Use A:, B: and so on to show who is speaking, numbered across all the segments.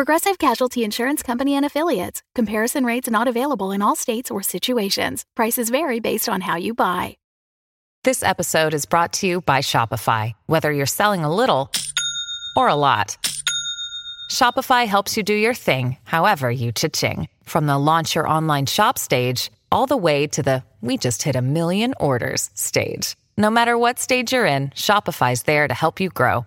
A: Progressive Casualty Insurance Company and Affiliates. Comparison rates not available in all states or situations. Prices vary based on how you buy.
B: This episode is brought to you by Shopify. Whether you're selling a little or a lot, Shopify helps you do your thing, however you cha-ching. From the launch your online shop stage, all the way to the we just hit a million orders stage. No matter what stage you're in, Shopify's there to help you grow.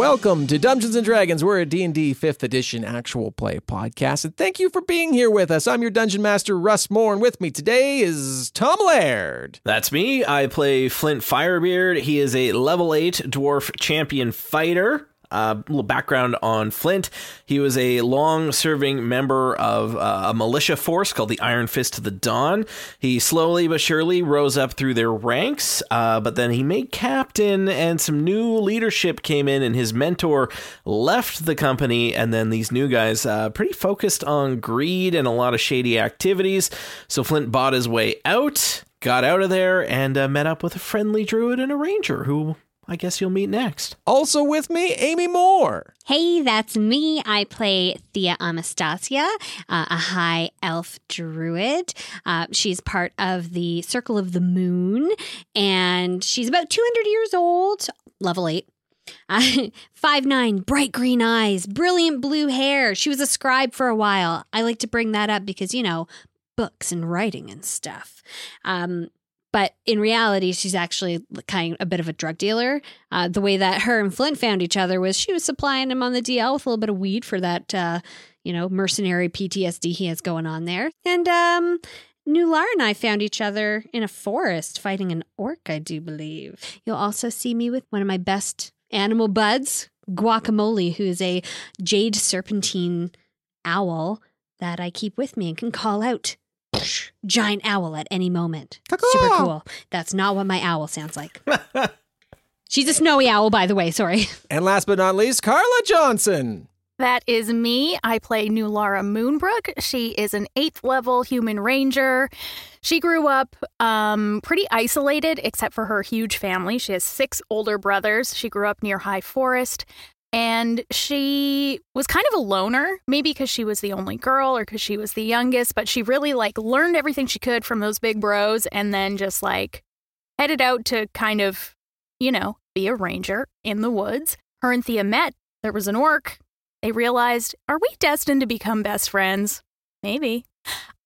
C: Welcome to Dumbgeons and Dragons. We're a D&D 5th edition actual play podcast and thank you for being here with us. I'm your dungeon master Russ More and with me today is Tom Laird.
D: That's me. I play Flint Firebeard. He is a level 8 dwarf champion fighter. A uh, little background on Flint. He was a long serving member of uh, a militia force called the Iron Fist of the Dawn. He slowly but surely rose up through their ranks, uh, but then he made captain, and some new leadership came in, and his mentor left the company. And then these new guys, pretty focused on greed and a lot of shady activities. So Flint bought his way out, got out of there, and uh, met up with a friendly druid and a ranger who I guess you'll meet next.
C: Also with me, Amy More.
E: Hey, that's me. I play Thea Amastasia, uh, a high elf druid. Uh, she's part of the Circle of the Moon, and she's about 200 years old, level 8. Uh, five nine, bright green eyes, brilliant blue hair. She was a scribe for a while. I like to bring that up because you know books and writing and stuff. Um, but in reality, she's actually kind of a bit of a drug dealer. Uh, the way that her and Flint found each other was she was supplying him on the DL with a little bit of weed for that, uh, you know, mercenary PTSD he has going on there. And um, Nular and I found each other in a forest fighting an orc, I do believe. You'll also see me with one of my best animal buds, Guacamole, who is a jade serpentine owl that I keep with me and can call out giant owl at any moment. Super cool. That's not what my owl sounds like. She's a snowy owl, by the way. Sorry.
C: And last but not least, Carla Johnson.
A: That is me. I play Nulara Moonbrook. She is an eighth level human ranger. She grew up um, pretty isolated, except for her huge family. She has six older brothers. She grew up near High Forest. And she was kind of a loner, maybe because she was the only girl or because she was the youngest, but she really like learned everything she could from those big bros and then just like headed out to kind of, you know, be a ranger in the woods. Her and Thea met. There was an orc. They realized, are we destined to become best friends? Maybe.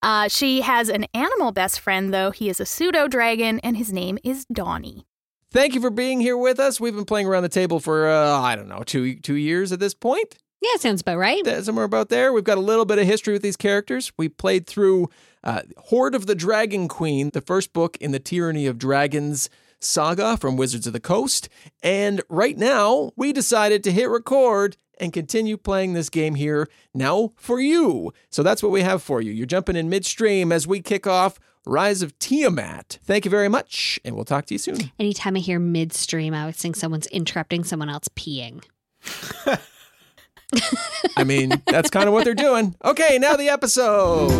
A: Uh, she has an animal best friend, though. He is a pseudo dragon, and his name is Donnie.
C: Thank you for being here with us. We've been playing around the table for uh, I don't know two two years at this point.
E: Yeah, sounds about right.
C: Somewhere about there. We've got a little bit of history with these characters. We played through uh, Hoard of the Dragon Queen, the first book in the Tyranny of Dragons saga from Wizards of the Coast, and right now we decided to hit record and continue playing this game here now for you. So that's what we have for you. You're jumping in midstream as we kick off Rise of Tiamat. Thank you very much, and we'll talk to you soon.
E: Anytime I hear midstream, I always think someone's interrupting someone else peeing.
C: I mean, that's kind of what they're doing. Okay, now the episode.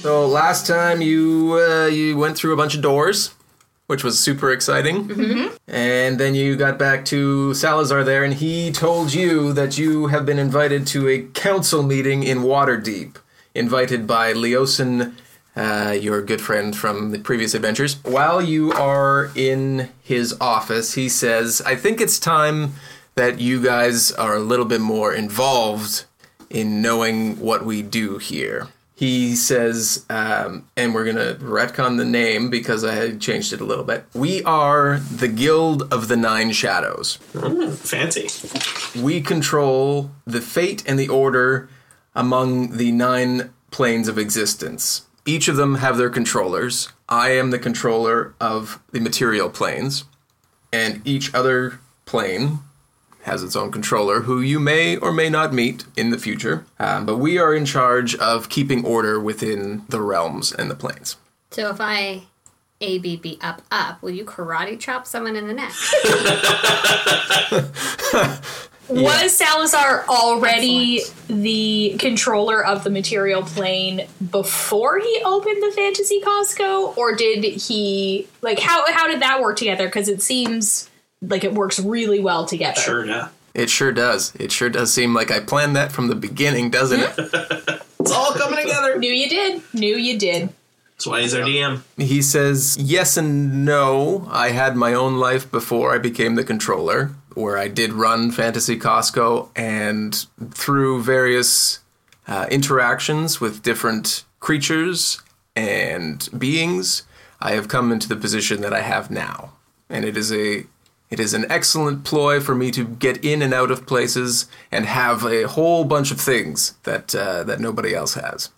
C: So last time you uh, you went through a bunch of doors, which was super exciting, mm-hmm. and then you got back to Salazar there, and he told you that you have been invited to a council meeting in Waterdeep, invited by Leosin uh, your good friend from the previous adventures. While you are in his office, he says, I think it's time that you guys are a little bit more involved in knowing what we do here. he says, um, and we're going to retcon the name because I had changed it a little bit. We are the Guild of the Nine Shadows.
D: Fancy.
C: We control the fate and the order among the nine planes of existence. Each of them have their controllers. I am the controller of the material planes, and each other plane has its own controller who you may or may not meet in the future. Um, but we are in charge of keeping order within the realms and the planes.
E: So if I A B B up up, will you karate chop someone in the neck?
F: Was Salazar already the controller of the material plane before he opened the Fantasy Costco, or did he like how how did that work together? Because it seems like it works really well together.
D: Sure, yeah.
C: It sure does. It sure does seem like I planned that from the beginning, doesn't it? Hmm?
D: It's all coming together.
F: Knew you did. Knew you did.
D: That's why he's our DM.
C: He says, Yes and no. I had my own life before I became the controller, where I did run Fantasy Costco, and through various uh, interactions with different creatures and beings, I have come into the position that I have now. And it is a it is an excellent ploy for me to get in and out of places and have a whole bunch of things that uh, that nobody else has,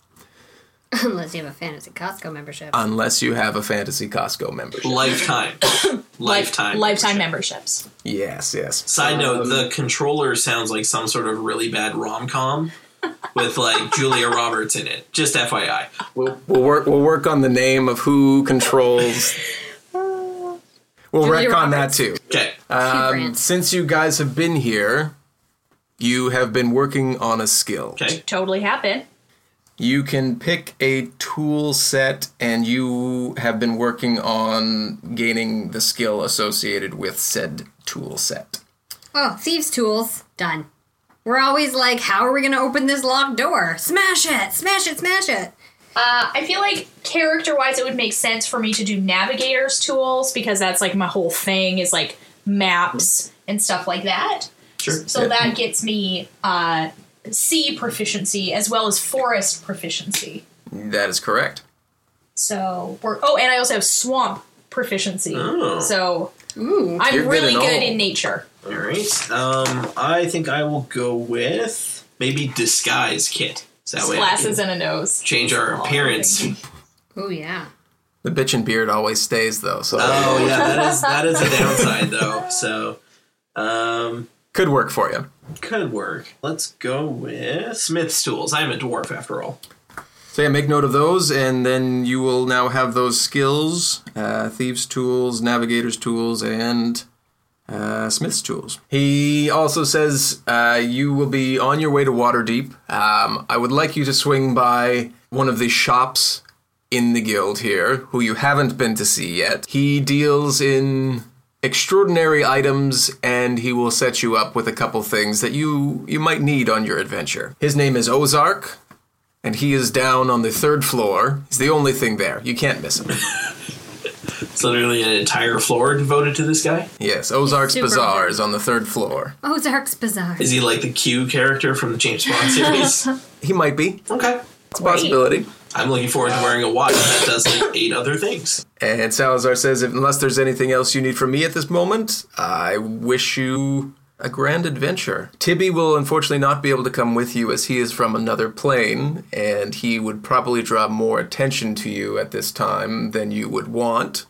E: Unless you have a fantasy Costco membership.
C: unless you have a Fantasy Costco membership.
D: Lifetime. Lifetime.
F: Lifetime
D: membership.
F: memberships.
C: Yes, yes.
D: Side note, the controller sounds like some sort of really bad rom com with like Julia Roberts in it. Just FYI.
C: We'll, we'll work. We'll work on the name of who controls. We'll
E: Julia
C: on that too.
D: Okay.
C: Um, since you guys have been here, you have been working on a skill.
D: Okay.
F: Totally happened.
C: You can pick a tool set, and you have been working on gaining the skill associated with said tool set.
E: Oh, thieves' tools. Done. We're always like, how are we going to open this locked door? Smash it! Smash it! Smash it!
F: Uh, I feel like character wise, it would make sense for me to do navigator's tools because that's like my whole thing is like maps and stuff like that.
D: Sure.
F: So that gets me uh, sea proficiency as well as forest proficiency.
C: That is correct.
F: So we're oh, and I also have swamp proficiency.
D: Oh.
F: So
E: Ooh.
F: I'm
C: You're good
F: really
C: in
F: good in nature.
D: All right. Um, I think I will go with maybe disguise kit. So that way I
F: Glasses
D: can
F: and a nose.
D: change our appearance.
E: Oh, yeah.
C: The bitch and beard always stays though, so
D: Oh yeah, that is that is a downside though. So, um,
C: could work for you.
D: Could work. Let's go with Smith's tools. I'm a dwarf after all.
C: So yeah, make note of those, and then you will now have those skills: uh, thieves' tools, navigators' tools, and uh, smith's tools. He also says uh, you will be on your way to Waterdeep. Um, I would like you to swing by one of the shops in the guild here, who you haven't been to see yet. He deals in extraordinary items and he will set you up with a couple things that you you might need on your adventure. His name is Ozark and he is down on the third floor. He's the only thing there. You can't miss him.
D: It's literally an entire floor devoted to this guy.
C: Yes, Ozark's
E: Super
C: Bazaar is on the third floor.
E: Ozark's Bazaar.
D: Is he like the Q character from the James Bond series?
C: He might be.
D: okay.
C: It's a possibility.
D: I'm looking forward to wearing a watch that does like eight other things.
C: And Salazar says, unless there's anything else you need from me at this moment, I wish you a grand adventure. Tibby will unfortunately not be able to come with you as he is from another plane, and he would probably draw more attention to you at this time than you would want.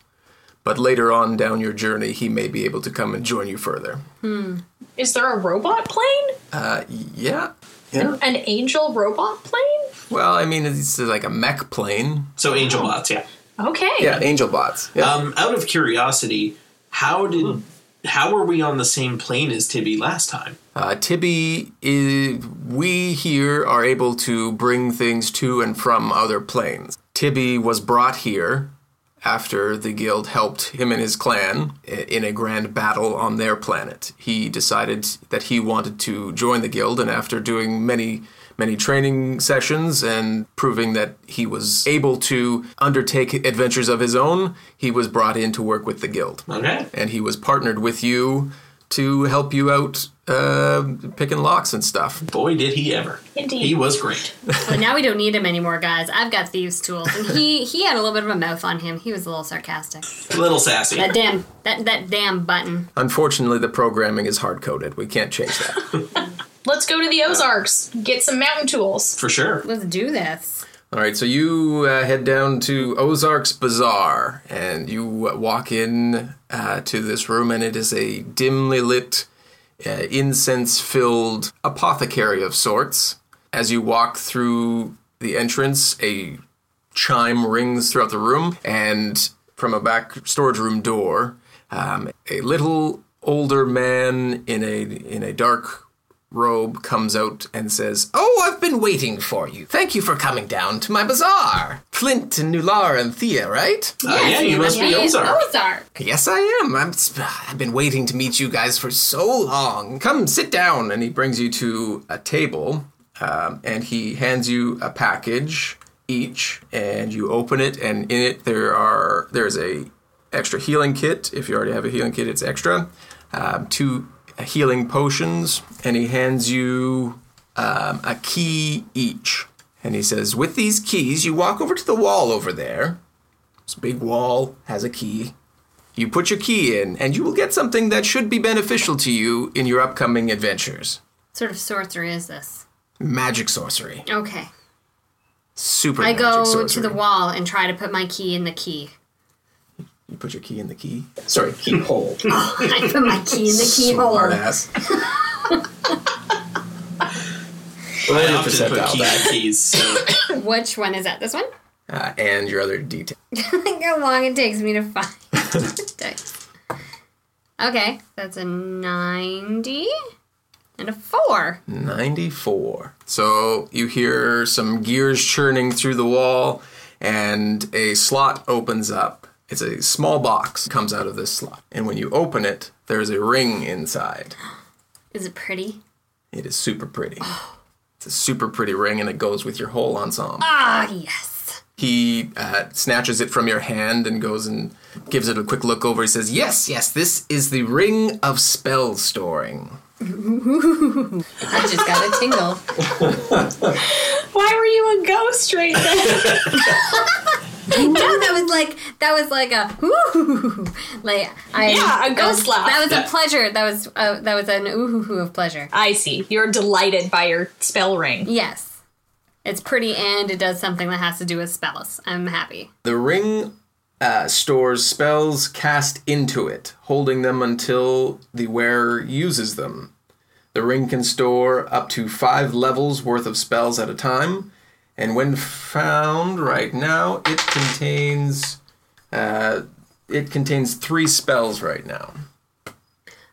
C: But later on down your journey, he may be able to come and join you further.
F: Is there a robot plane?
C: Uh, yeah. Yeah.
F: An angel robot plane?
C: Well, I mean, it's like a mech plane.
D: So Angel Bots, yeah.
F: Okay.
C: Yeah, angel bots. Yeah.
D: Um, out of curiosity, how did how were we on the same plane as Tibby last time?
C: Uh, Tibby, is, we here are able to bring things to and from other planes. Tibby was brought here after the guild helped him and his clan in a grand battle on their planet. He decided that he wanted to join the guild, and after doing many many training sessions and proving that he was able to undertake adventures of his own, he was brought in to work with the guild
D: Okay.
C: and he was partnered with you to help you out uh, picking locks and stuff.
D: Boy, did he ever.
F: Indeed.
D: He was great.
E: But now we don't need him anymore, guys. I've got thieves' tools, and he he had a little bit of a mouth on him. He was a little sarcastic.
D: A little sassy.
E: That damn that that damn button.
C: Unfortunately, the programming is hard coded. We can't change that.
F: Let's go to the Ozarks. Get some mountain tools.
D: For sure.
E: Let's do this.
C: All right, so you uh, head down to Ozark's Bazaar and you walk in uh, to this room, and it is a dimly lit, uh, incense filled apothecary of sorts. As you walk through the entrance, a chime rings throughout the room, and from a back storage room door, um, a little older man in a in a dark robe comes out and says, Oh, I've been waiting for you. Thank you for coming down to my bazaar. Flint and Nulara and Thea, right?
D: Uh, yeah, you must be
E: Hey,
D: Ozark.
E: Ozark.
C: Yes, I am. I'm, I've been waiting to meet you guys for so long. Come sit down. And he brings you to a table um, and he hands you a package each and you open it and in it there are there's a extra healing kit if you already have a healing kit it's extra um, two healing potions and he hands you um, a key each and he says with these keys you walk over to the wall over there this big wall has a key you put your key in, and you will get something that should be beneficial to you in your upcoming adventures.
E: What sort of sorcery is this?
C: Magic sorcery.
E: Okay.
C: Super
E: I
C: magic
E: go
C: sorcery.
E: to the wall and try to put my key in the key.
C: You put your key in the key. Sorry, keyhole.
E: I put my key in the keyhole.
C: Smart ass.
D: I
C: your
D: often put
C: percentile
D: keys
C: die.
D: in keys, so
E: Which one is that? This one?
C: Uh, and your other detail.
E: Think how long it takes me to find. Okay, that's a 90 and a 4.
C: 94. So you hear some gears churning through the wall, and a slot opens up. It's a small box comes out of this slot. And when you open it, there's a ring inside.
E: Is it pretty?
C: It is super pretty. It's a super pretty ring, and it goes with your whole ensemble.
E: Ah, yes.
C: He uh, snatches it from your hand and goes and gives it a quick look over. He says, Yes, yes, this is the Ring of Spell Storing.
E: I just got a tingle.
F: Why were you a ghost right then?
E: no, that was like that was like a ooh, like I
F: Yeah, a ghost laugh.
E: That was a pleasure. That was uh, that was an ooh of pleasure.
F: I see. You're delighted by your spell ring.
E: Yes, it's pretty and it does something that has to do with spells. I'm happy.
C: The ring uh, stores spells cast into it, holding them until the wearer uses them. The ring can store up to five levels worth of spells at a time, and when found right now, it contains uh, it contains three spells right now.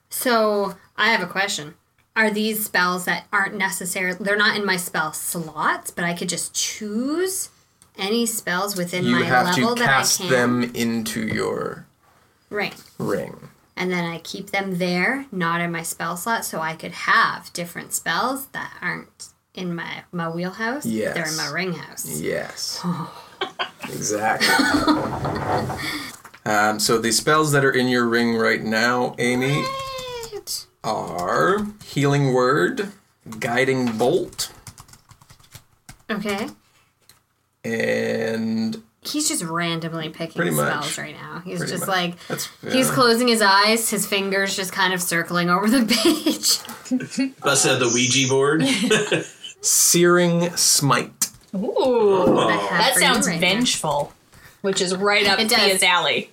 E: So I have a question. Are these spells that aren't necessary? they're not in my spell slots, but I could just choose any spells within
C: You
E: my level
C: to
E: that I can cast
C: them into your
E: ring.
C: ring.
E: And then I keep them there, not in my spell slot, so I could have different spells that aren't in my my wheelhouse.
C: Yes.
E: They're in my ring house.
C: Yes. exactly. um, so the spells that are in your ring right now, Amy, are Healing Word, Guiding Bolt,
E: Okay.
C: and
E: He's just randomly picking
C: Pretty much.
E: spells right now. He's
C: Pretty
E: just
C: much.
E: like
C: That's-
E: he's closing his eyes, his fingers just kind of circling over the page.
D: bust out the Ouija board.
C: Searing Smite.
F: Ooh.
E: I have
F: That sounds
E: right now.
F: vengeful, which is right up
E: It does.
F: Thea's alley.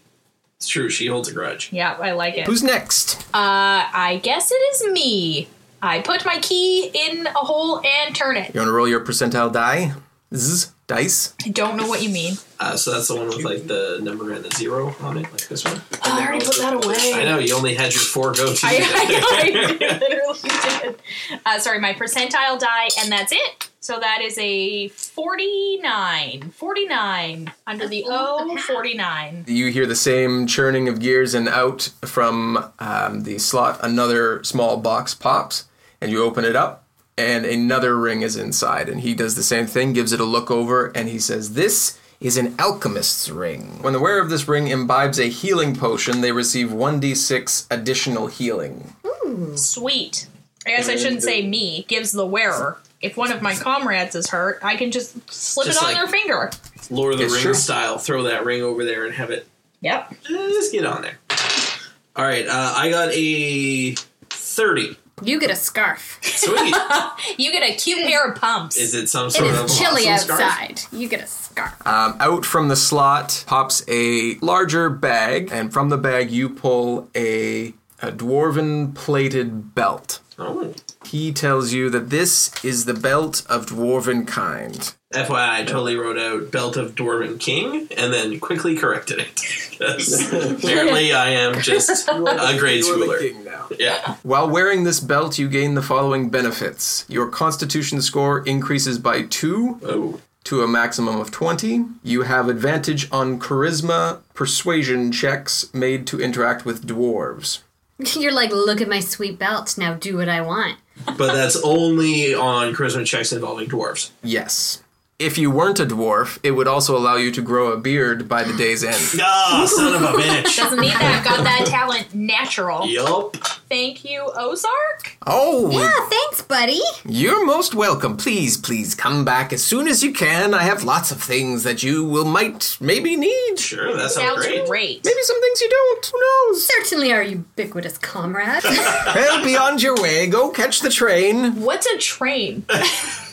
D: it's true. She holds a grudge.
F: Yeah, I like it.
C: Who's next?
F: Uh, I guess it is me. I put my key in a hole and turn it.
C: You want to roll your percentile die? Zzz, dice.
F: I don't know what you mean.
D: Uh, so that's the one with like the number and the zero on it, like this one.
F: Oh, I already put that away.
D: I know you only had your four go to.
F: I, I, I literally did. Uh, sorry, my percentile die, and that's it. So that is a 49. 49. Under the O, 49.
C: You hear the same churning of gears, and out from um, the slot, another small box pops, and you open it up, and another ring is inside. And he does the same thing, gives it a look over, and he says, This is an alchemist's ring. When the wearer of this ring imbibes a healing potion, they receive 1d6 additional healing.
F: Sweet. I guess I shouldn't say me. Gives the wearer. If one of my comrades is hurt, I can just slip
D: Just
F: it on
D: like-
F: their finger.
D: Lord of the
C: It's
D: Rings
C: true.
D: style. Throw that ring over there and have it
F: Yep.
D: just get on there. All right, uh, I got a thirty.
E: You get a scarf.
D: Sweet.
F: You get a cute pair of pumps.
D: Is it some
E: It
D: sort of
E: is chilly
D: awesome scarf?
E: outside. You get a scarf.
C: Um, out from the slot pops a larger bag, and from the bag you pull a, a dwarven plated belt.
D: Oh.
C: He tells you that this is the belt of dwarven kind.
D: FYI, I totally wrote out Belt of Dwarven King and then quickly corrected it. 'Cause apparently, I am just a grade schooler.
C: now.
D: Yeah.
C: While wearing this belt, you gain the following benefits. Your constitution score increases by 2
D: Oh.
C: to a maximum of 20. You have advantage on charisma persuasion checks made to interact with dwarves.
E: You're like, look at my sweet belt. Now do what I want.
D: But that's only on charisma checks involving dwarves.
C: Yes. If you weren't a dwarf, it would also allow you to grow a beard by the day's end.
D: Ah, son of a bitch.
F: Doesn't need that. Got that talent natural.
D: yup.
F: Thank you, Ozark.
C: Oh,
E: Yeah, thanks, buddy.
C: you're most welcome. Please, please come back as soon as you can. I have lots of things that you will might maybe need.
D: Sure, that sounds
F: Sounds
D: great.
F: great.
C: Maybe some things you don't. Who knows?
E: Certainly our ubiquitous comrade.
C: well, be on your way. Go catch the train.
F: What's a train?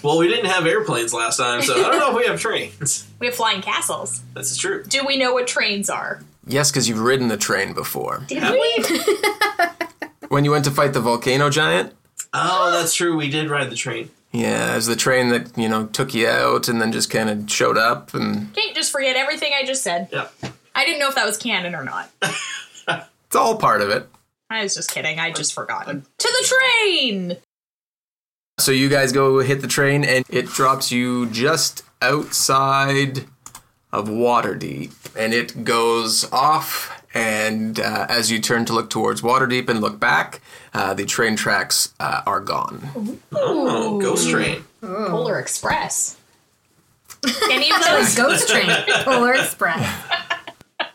D: Well, we didn't have airplanes last time, so I don't know if we have trains.
F: We have flying castles.
D: This is true.
F: Do we know what trains are?
C: Yes, because you've ridden the train before.
F: Did we?
C: When you went to fight the volcano giant,
D: Oh, that's true. We did ride the train.
C: yeah, it was the train that you know took you out and then just kind of showed up and
F: Can't just forget everything I just said.
D: Yeah.
F: I didn't know if that was canon or not.
C: it's all part of it.
F: I was just kidding. I just forgotten. To the train!
C: So you guys go hit the train and it drops you just outside of Waterdeep and it goes off and uh, as you turn to look towards Waterdeep and look back, uh, the train tracks uh, are gone.
D: Oh, ghost train.
F: Polar Express. Any of those?
E: Ghost train. Polar Express.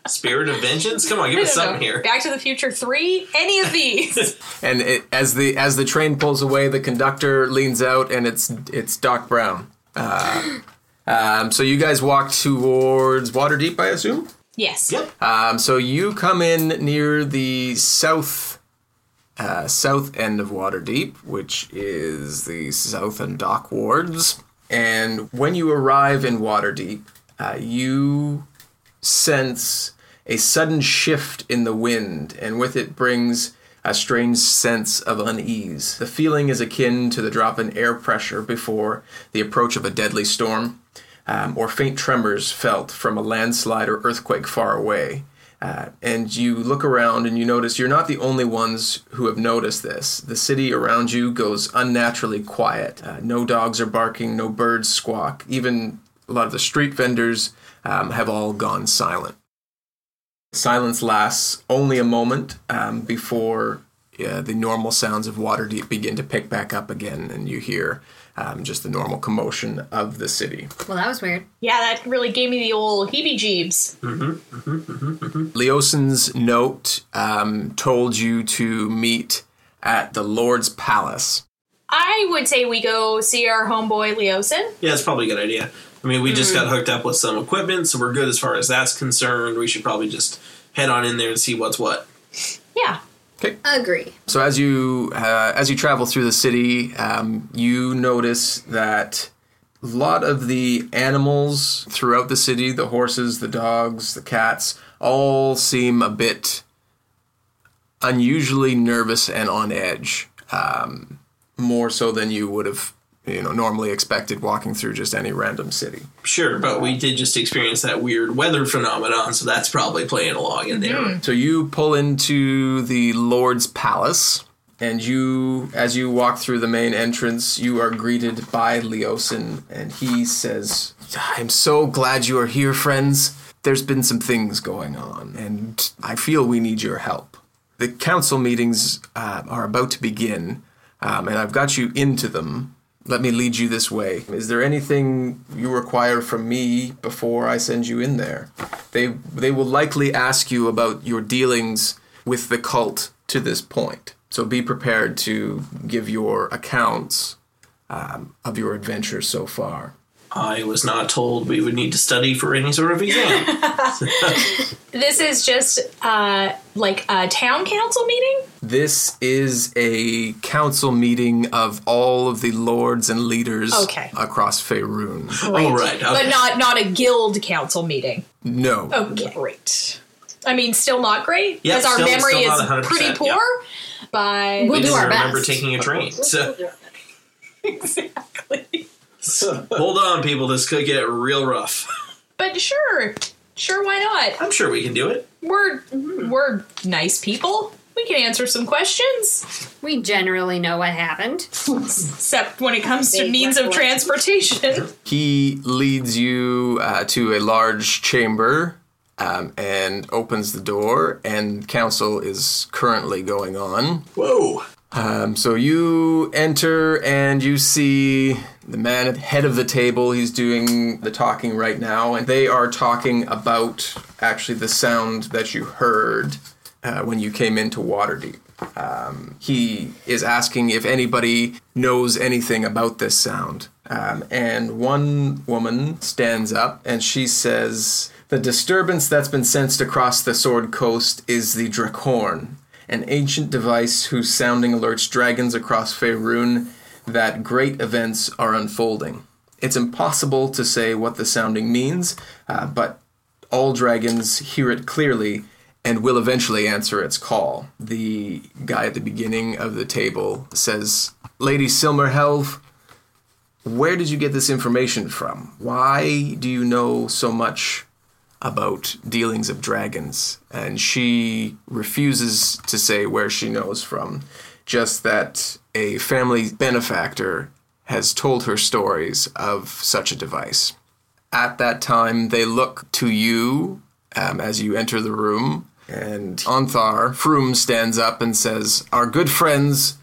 D: Spirit of vengeance. Come on, give us
F: don't know.
D: something here.
F: Back to the Future 3? Any of these?
C: And it, as the as the train pulls away, the conductor leans out and it's it's Doc Brown. Uh, um, so you guys walk towards Waterdeep, I assume.
F: yes.
D: Yep.
C: Um, so you come in near the south uh, south end of Waterdeep, which is the south and dock wards. And when you arrive in Waterdeep, uh, you sense a sudden shift in the wind, and with it brings a strange sense of unease. The feeling is akin to the drop in air pressure before the approach of a deadly storm, um, or faint tremors felt from a landslide or earthquake far away. Uh, and you look around and you notice you're not the only ones who have noticed this. The city around you goes unnaturally quiet. Uh, no dogs are barking, no birds squawk. Even a lot of the street vendors um, have all gone silent. Silence lasts only a moment um, before uh, the normal sounds of Waterdeep begin to pick back up again, and you hear um, just the normal commotion of the city.
E: Well, that was weird.
F: Yeah, that really gave me the old heebie jeebs.
C: Leosin's note um, told you to meet at the Lord's Palace.
F: I would say we go see our homeboy Leosin.
D: Yeah, it's probably a good idea. I mean, we just got hooked up with some equipment, so we're good as far as that's concerned. We should probably just head on in there and see what's what.
F: Yeah. Okay.
E: Agree.
C: So as you uh, as you travel through the city, um, you notice that a lot of the animals throughout the city, the horses, the dogs, the cats, all seem a bit unusually nervous and on edge. Um, more so than you would have, you know, normally expected walking through just any random city.
D: Sure, but we did just experience that weird weather phenomenon, so that's probably playing along in there.
C: So you pull into the Lord's Palace, and you, as you walk through the main entrance, you are greeted by Leosin, and he says, "I'm so glad you are here, friends. There's been some things going on, and I feel we need your help. The council meetings uh, are about to begin, um, and I've got you into them." Let me lead you this way. Is there anything you require from me before I send you in there? They they will likely ask you about your dealings with the cult to this point. So be prepared to give your accounts um, of your adventure so far.
D: I was not told we would need to study for any sort of exam.
F: This is just uh, like a town council meeting.
C: This is a council meeting of all of the lords and leaders
F: Okay.
C: across Faerun.
D: oh, right.
F: but not not a guild council meeting.
C: No.
F: Okay, great. I mean, still not great
D: Yeah,
F: because our
D: still-
F: memory
D: still
F: is pretty poor.
D: yeah.
F: But
E: We'll
D: We
E: do
D: didn't
E: our
D: remember
E: best.
D: taking a train. So
F: exactly.
D: hold on, people. This could get real rough.
F: But sure, sure, why not?
D: I'm sure we can do it.
F: We're we're nice people. We can answer some questions,
E: We generally know what happened.
F: except when it comes to
E: Vague
F: means of
E: recollection.
F: transportation.
C: He leads you uh, to a large chamber um, and opens the door, and council is currently going on.
D: Whoa.
C: Um, so you enter and you see the man at the head of the table. He's doing the talking right now, and they are talking about actually the sound that you heard uh, when you came into Waterdeep. Um, he is asking if anybody knows anything about this sound. Um, and one woman stands up and she says, The disturbance that's been sensed across the Sword Coast is the Draakhorn an ancient device whose sounding alerts dragons across Faerun that great events are unfolding. It's impossible to say what the sounding means, uh, but all dragons hear it clearly and will eventually answer its call. The guy at the beginning of the table says, Lady Silmerhelve, where did you get this information from? Why do you know so much about dealings of dragons, and she refuses to say where she knows from, just that a family benefactor has told her stories of such a device. At that time, they look to you um, as you enter the room, and Ontharr Frume stands up and says, Our good friends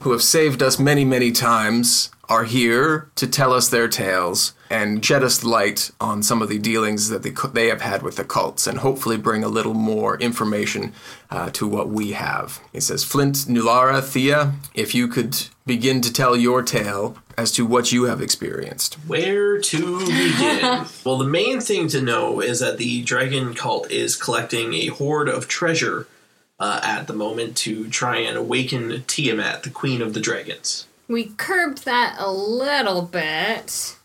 C: who have saved us many, many times are here to tell us their tales and shed us light on some of the dealings that they, they have had with the cults and hopefully bring a little more information uh, to what we have. He says, Flint, Nulara, Thea, if you could begin to tell your tale as to what you have experienced.
D: Where to begin? well, the main thing to know is that the dragon cult is collecting a hoard of treasure uh, at the moment to try and awaken Tiamat, the queen of the dragons.
E: We curbed that a little bit.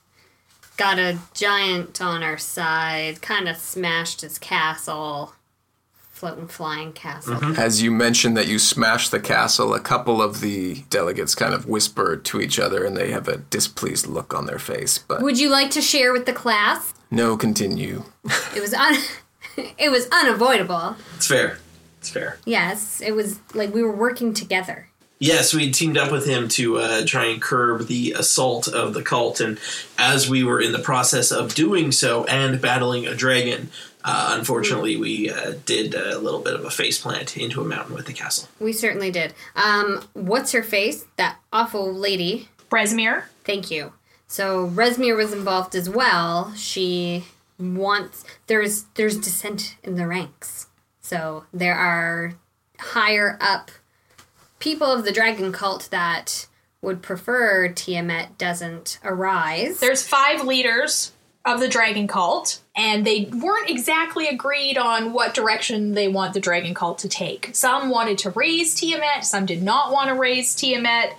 E: Got a giant on our side, kind of smashed his castle. Floating flying castle. Mm-hmm.
C: As you mentioned that you smashed the castle, a couple of the delegates kind of whisper to each other and they have a displeased look on their face. But
E: Would you like to share with the class?
C: no, continue.
E: It was un- it was unavoidable.
D: It's fair. It's fair.
E: Yes, it was like we were working together.
D: Yes, we teamed up with him to uh, try and curb the assault of the cult, and as we were in the process of doing so and battling a dragon, uh, unfortunately, we uh, did a little bit of a faceplant into a mountain with the castle.
E: We certainly did. Um, what's her face? That awful lady.
F: Bresmir.
E: Thank you. So Rezmir was involved as well. She wants there's there's dissent in the ranks. So there are higher up people of the dragon cult that would prefer Tiamat doesn't arise.
F: There's five leaders of the dragon cult, and they weren't exactly agreed on what direction they want the dragon cult to take. Some wanted to raise Tiamat, some did not want to raise Tiamat.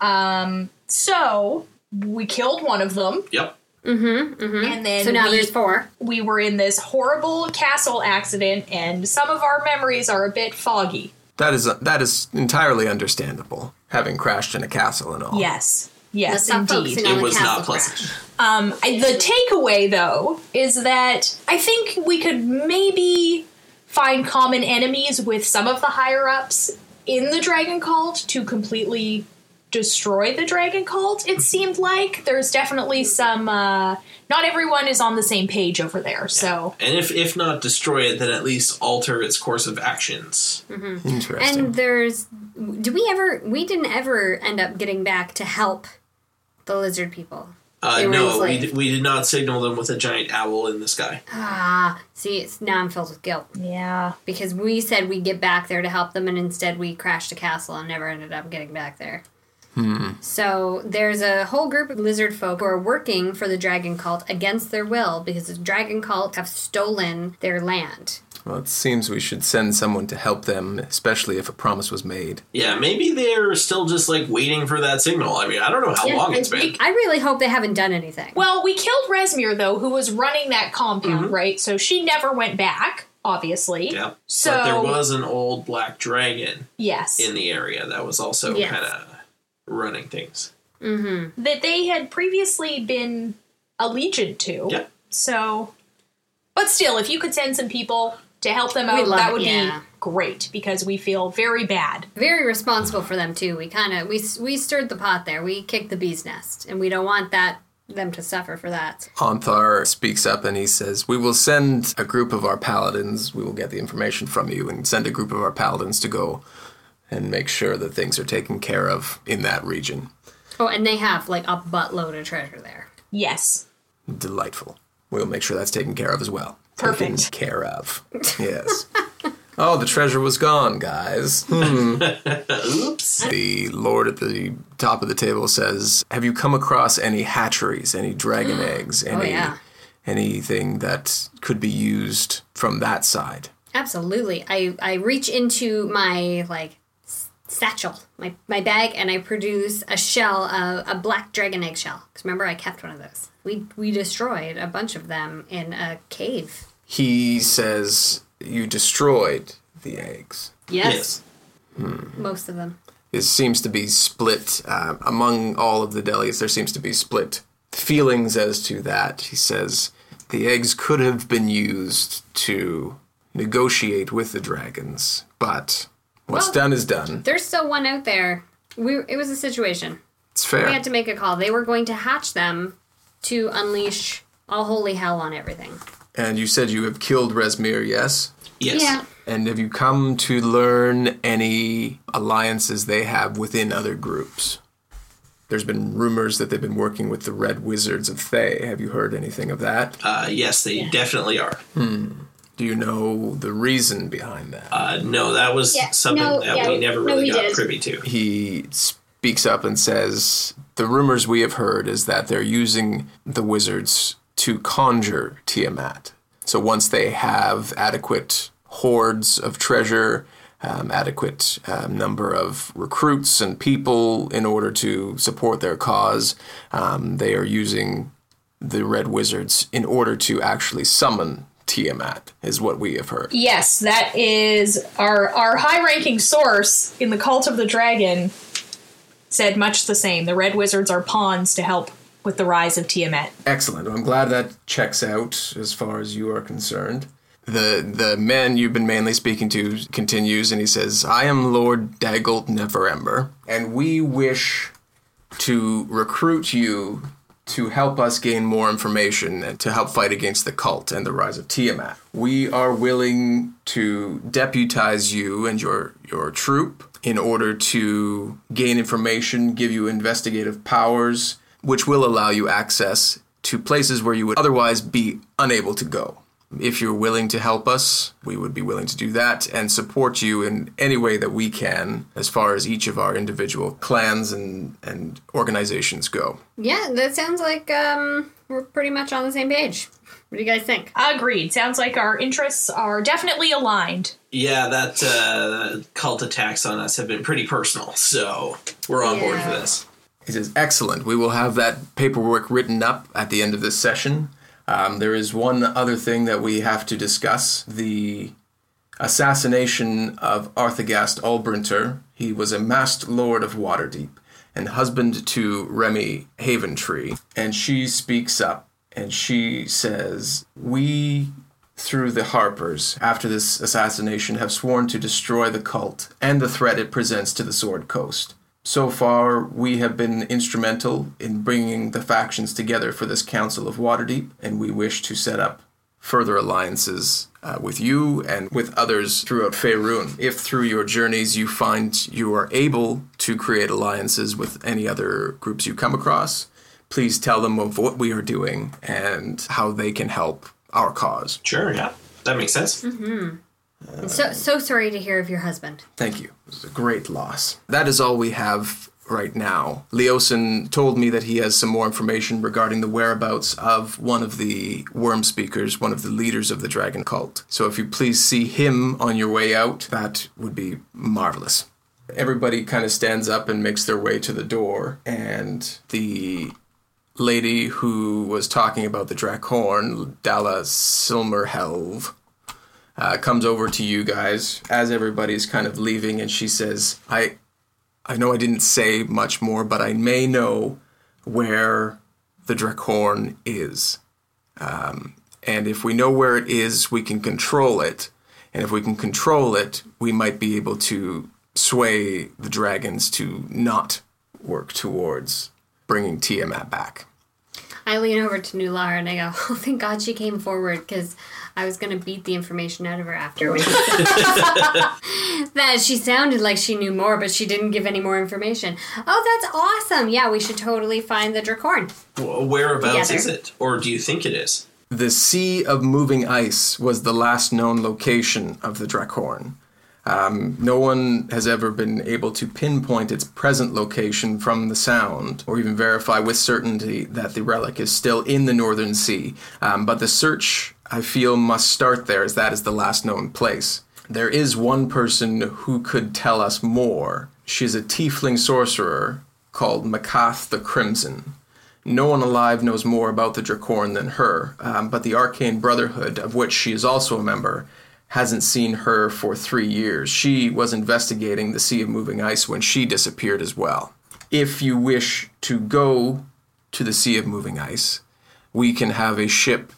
F: Um, so we killed one of them,
D: Yep.
F: and then
E: so now
F: we,
E: there's four.
F: we were in this horrible castle accident, and some of our memories are a bit foggy.
C: That is that is entirely understandable, having crashed in a castle and all.
F: Yes. Yes, indeed.
D: It was not pleasant.
F: Um, I- the takeaway, though, is that I think we could maybe find common enemies with some of the higher ups in the Dragon Cult to completely destroy the Dragon Cult. It seemed like there's definitely some. Uh, not everyone is on the same page over there, so
D: And if if not destroy it, then at least alter its course of actions.
C: Interesting.
E: And there's do we ever we didn't ever end up getting back to help the lizard people.
D: Uh,
E: They were
D: no, we,
E: enslaved.
D: d- we did not signal them with a giant owl in the sky.
E: Ah, see, it's, now I'm filled with guilt
F: Yeah.
E: because we said we'd get back there to help them, and instead we crashed the castle and never ended up getting back there. Hmm. So there's a whole group of lizard folk who are working for the dragon cult against their will because the dragon cult have stolen their land.
C: Well, it seems we should send someone to help them, especially if a promise was made.
D: Yeah, maybe they're still just like waiting for that signal. I mean, I don't know how long it's been.
E: I really hope they haven't done anything.
F: Well, we killed Rezmir though, who was running that compound, mm-hmm. right? So she never went back, obviously.
D: Yeah,
F: So
D: but there was an old black dragon
F: yes,
D: in the area that was also
E: Yes.
D: kind of running things. Mm-hmm.
F: that they had previously been allegiant to.
D: Yeah.
F: So, but still, if you could send some people to help them out,
E: love
F: that
E: it,
F: would
E: yeah.
F: be great because we feel very bad.
E: Very responsible for them too. We kind of we we stirred the pot there. We kicked the bee's nest, and we don't want that them to suffer for that.
C: Ontharr speaks up and he says, We will send a group of our paladins. We will get the information from you and send a group of our paladins to go and make sure that things are taken care of in that region.
E: Oh, and they have like a buttload of treasure there.
F: Yes.
C: Delightful. We'll make sure that's taken care of as well.
F: Perfect.
C: Taken care of. Yes. oh, the treasure was gone, guys. Hmm.
D: Oops.
C: The Lord at the top of the table says, Have you come across any hatcheries, any dragon eggs, any
E: yeah.
C: anything that could be used from that side?
E: Absolutely. I I reach into my like s- satchel, my my bag, and I produce a shell, uh, a black dragon egg shell. Because remember, I kept one of those. We we destroyed a bunch of them in a cave.
C: He says, You destroyed the eggs.
E: Yes, most of them.
C: It seems to be split uh, among all of the delis. There seems to be split feelings as to that. He says the eggs could have been used to negotiate with the dragons, but what's
E: Well-
C: done is done.
E: There's still one out there. We it was a situation.
C: It's fair.
E: We had to make a call. They were going to hatch them to unleash all holy hell on everything.
C: and you said you have killed Rezmir, yes?
D: Yes.
E: Yeah.
C: And have you come to learn any alliances they have within other groups? There's been rumors that they've been working with the Red Wizards of Thay. Have you heard anything of that?
D: Uh, yes, they definitely are.
C: Do you know the reason behind that?
D: Uh, no, that was
G: Yeah,
D: something
G: no,
D: that
G: yeah,
D: we never
G: no,
D: really
G: we
D: got
G: did.
D: privy to.
C: he speaks up and says, The rumors we have heard is that they're using the wizards to conjure Tiamat. So once they have adequate hordes of treasure, um, adequate um, number of recruits and people in order to support their cause, um, they are using the red wizards in order to actually summon Tiamat, is what we have heard.
F: Yes, that is our our high ranking source in the cult of the dragon said much the same. The red wizards are pawns to help with the rise of Tiamat.
C: Excellent. I'm glad that checks out as far as you are concerned. The the man you've been mainly speaking to continues and he says, I am Lord Dagult Neverember, and we wish to recruit you to help us gain more information and to help fight against the cult and the rise of Tiamat. We are willing to deputize you and your your troop in order to gain information, give you investigative powers, which will allow you access to places where you would otherwise be unable to go. If you're willing to help us, we would be willing to do that and support you in any way that we can as far as each of our individual clans and, and organizations go.
E: Yeah, that sounds like um, we're pretty much on the same page. What do you guys think?
F: Agreed. Sounds like our interests are definitely aligned.
D: Yeah, that uh, cult attacks on us have been pretty personal, so we're on board for
E: Yeah.
D: this.
C: He says, Excellent. We will have that paperwork written up at the end of this session. Um, there is one other thing that we have to discuss the assassination of Arthagast Ulbrinter. He was a masked lord of Waterdeep and husband to Remy Haventree. And she speaks up and she says, We, through the Harpers, after this assassination, have sworn to destroy the cult and the threat it presents to the Sword Coast. So far, we have been instrumental in bringing the factions together for this Council of Waterdeep, and we wish to set up further alliances uh, with you and with others throughout Faerun. If through your journeys you find you are able to create alliances with any other groups you come across, please tell them of what we are doing and how they can help our cause.
D: Sure, yeah. That makes sense.
E: I'm so so sorry to hear of your husband.
C: Thank you. It was a great loss. That is all we have right now. Leosin told me that he has some more information regarding the whereabouts of one of the Wyrmspeakers, one of the leaders of the dragon cult. So if you please see him on your way out, that would be marvelous. Everybody kind of stands up and makes their way to the door, and the lady who was talking about the Draakhorn, Dala Silmerhelve, uh, comes over to you guys as everybody's kind of leaving, and she says, "I, I know I didn't say much more, but I may know where the Draakhorn is, um, and if we know where it is, we can control it, and if we can control it, we might be able to sway the dragons to not work towards bringing Tiamat back."
E: I lean over to Nular and I go, "Oh, thank God she came forward because I was gonna beat the information out of her afterwards." that she sounded like she knew more, but she didn't give any more information. Oh, that's awesome! Yeah, we should totally find the Draakhorn.
D: Wh- Whereabouts
E: Together.
D: is it? Or do you think it is?
C: The Sea of Moving Ice was the last known location of the Draakhorn. Um, no one has ever been able to pinpoint its present location from the sound, or even verify with certainty that the relic is still in the Northern Sea. Um, but the search, I feel, must start there, as that is the last known place. There is one person who could tell us more. She is a tiefling sorcerer called Maccath the Crimson. No one alive knows more about the Draakhorn than her, um, but the Arcane Brotherhood, of which she is also a member, hasn't seen her for three years. She was investigating the Sea of Moving Ice when she disappeared as well. If you wish to go to the Sea of Moving Ice, we can have a ship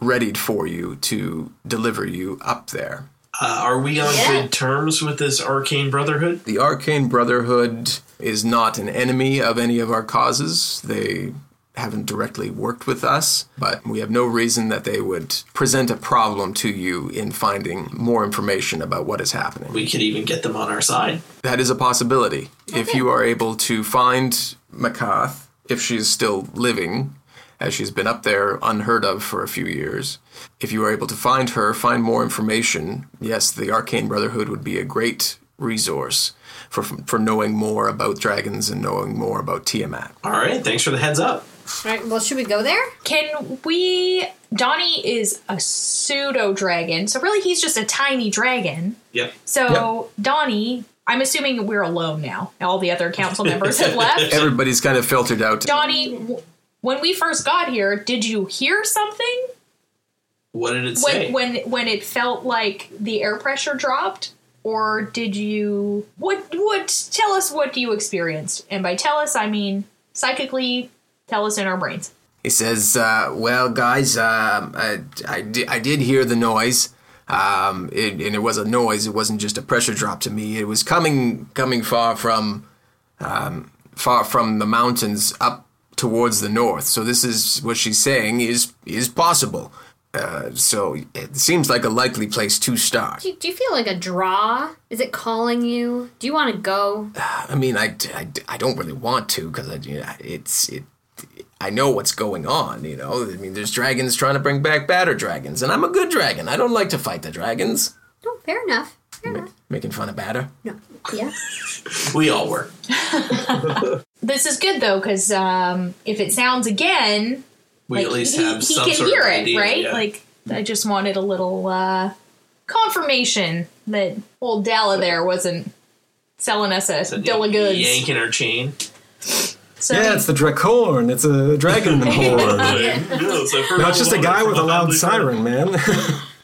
C: readied for you to deliver you up there.
D: Uh, are we on
E: Yeah.
D: good terms with this arcane brotherhood?
C: The Arcane Brotherhood is not an enemy of any of our causes. They haven't directly worked with us, but we have no reason that they would present a problem to you in finding more information about what is happening.
D: We could even get them on our side.
C: That is a possibility. If you are able to find Maccath, if she is still living, as she's been up there unheard of for a few years, if you are able to find her, find more information, yes, the Arcane Brotherhood would be a great resource for, for knowing more about dragons and knowing more about Tiamat.
D: All right, thanks for the heads up.
E: All right, well, should we go there?
F: Can we? Donnie is a pseudo dragon, so really he's just a tiny dragon.
D: Yep.
F: So Donnie, I'm assuming we're alone now. All the other council members have left.
C: Everybody's kind of filtered out.
F: Donnie, w- when we first got here, did you hear something
D: What did it say?
F: when when when it felt like the air pressure dropped? Or did you what what tell us what you experienced? And by tell us I mean psychically tell us in our brains.
C: He says, uh, "Well, guys, um, I, I, di- I did hear the noise, um, it, and it was a noise. It wasn't just a pressure drop to me. It was coming coming far from um, far from the mountains up towards the north. So this is what she's saying is is possible. Uh, so it seems like a likely place to start.
E: Do you, do you feel like a draw? Is it calling you? Do you want to go?
C: I mean, I, I, I don't really want to because I, you know, it's it. I know what's going on. You know, I mean, there's dragons trying to bring back batter dragons, and I'm a good dragon. I don't like to fight the dragons.
E: No, fair enough. Fair enough.
C: Making fun of batter.
E: No. Yeah.
D: we all were.
F: This is good though, because um, if it sounds again,
D: We
F: like,
D: at least
F: he,
D: have
F: he
D: some
F: can
D: sort
F: hear
D: of
F: it,
D: idea,
F: right?
D: yeah.
F: Like I just wanted a little uh, confirmation that old Dala there wasn't selling us a bill of goods.
D: yanking our chain.
F: So yeah, it's
G: the Draakhorn. It's a dragon horde.
D: no,
G: it's just a guy with a loud siren, man.